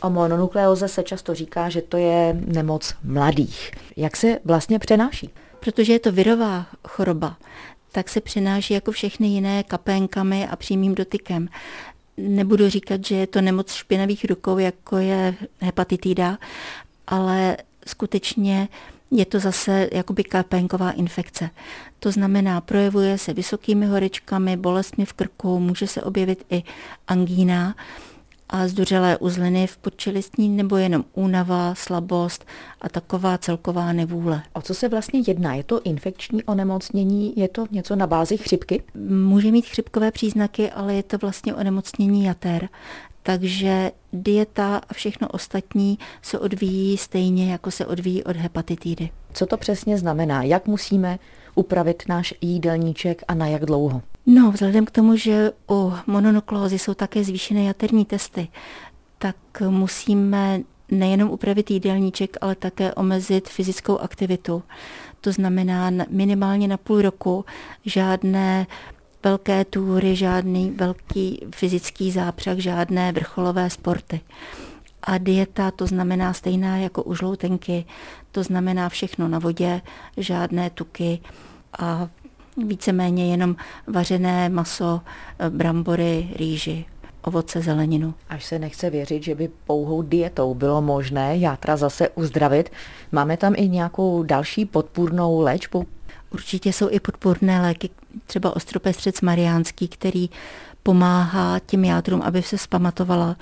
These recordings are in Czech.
O mononukleóze se často říká, že to je nemoc mladých. Jak se vlastně přenáší? Protože je to virová choroba, tak se přenáší jako všechny jiné kapénkami a přímým dotykem. Nebudu říkat, že je to nemoc špinavých rukou, jako je hepatitida, ale skutečně je to zase jakoby kapénková infekce. To znamená, projevuje se vysokými horečkami, bolestmi v krku, může se objevit i angína a zduřelé uzliny v podčelistní nebo jenom únava, slabost a taková celková nevůle. O co se vlastně jedná? Je to infekční onemocnění? Je to něco na bázi chřipky? Může mít chřipkové příznaky, ale je to vlastně onemocnění jater. Takže dieta a všechno ostatní se odvíjí stejně, jako se odvíjí od hepatitidy. Co to přesně znamená? Jak musíme upravit náš jídelníček a na jak dlouho? No, vzhledem k tomu, že u mononuklózy jsou také zvýšené jaterní testy, tak musíme nejenom upravit jídelníček, ale také omezit fyzickou aktivitu. To znamená minimálně na půl roku žádné velké túry, žádný velký fyzický zápřah, žádné vrcholové sporty. A dieta to znamená stejná jako u žloutenky, to znamená všechno na vodě, žádné tuky a víceméně jenom vařené maso, brambory, rýži, ovoce, zeleninu. Až se nechce věřit, že by pouhou dietou bylo možné játra zase uzdravit. Máme tam i nějakou další podpůrnou léčbu? Určitě jsou i podpůrné léky, třeba ostropestřec mariánský, který pomáhá těm játrům, aby se zpamatovala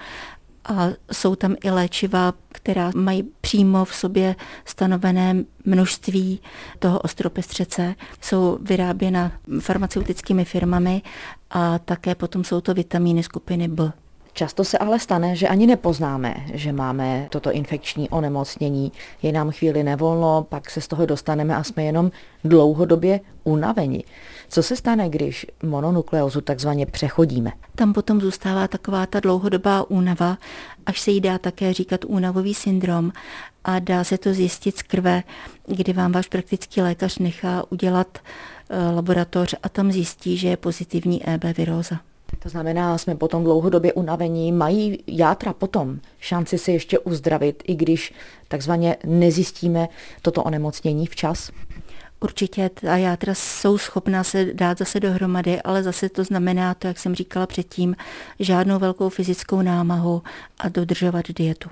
a jsou tam i léčiva, která mají přímo v sobě stanovené množství toho ostropestřece. Jsou vyráběna farmaceutickými firmami a také potom jsou to vitamíny skupiny B. Často se ale stane, že ani nepoznáme, že máme toto infekční onemocnění. Je nám chvíli nevolno, pak se z toho dostaneme a jsme jenom dlouhodobě unaveni. Co se stane, když mononukleózu takzvaně přechodíme? Tam potom zůstává taková ta dlouhodobá únava, až se jí dá také říkat únavový syndrom a dá se to zjistit z krve, kdy vám váš praktický lékař nechá udělat eh, laboratoř a tam zjistí, že je pozitivní EB viróza. To znamená, jsme potom dlouhodobě unavení, mají játra potom šanci se ještě uzdravit, i když takzvaně nezjistíme toto onemocnění včas? Určitě ta játra jsou schopná se dát zase dohromady, ale zase to znamená to, jak jsem říkala předtím, žádnou velkou fyzickou námahu a dodržovat dietu.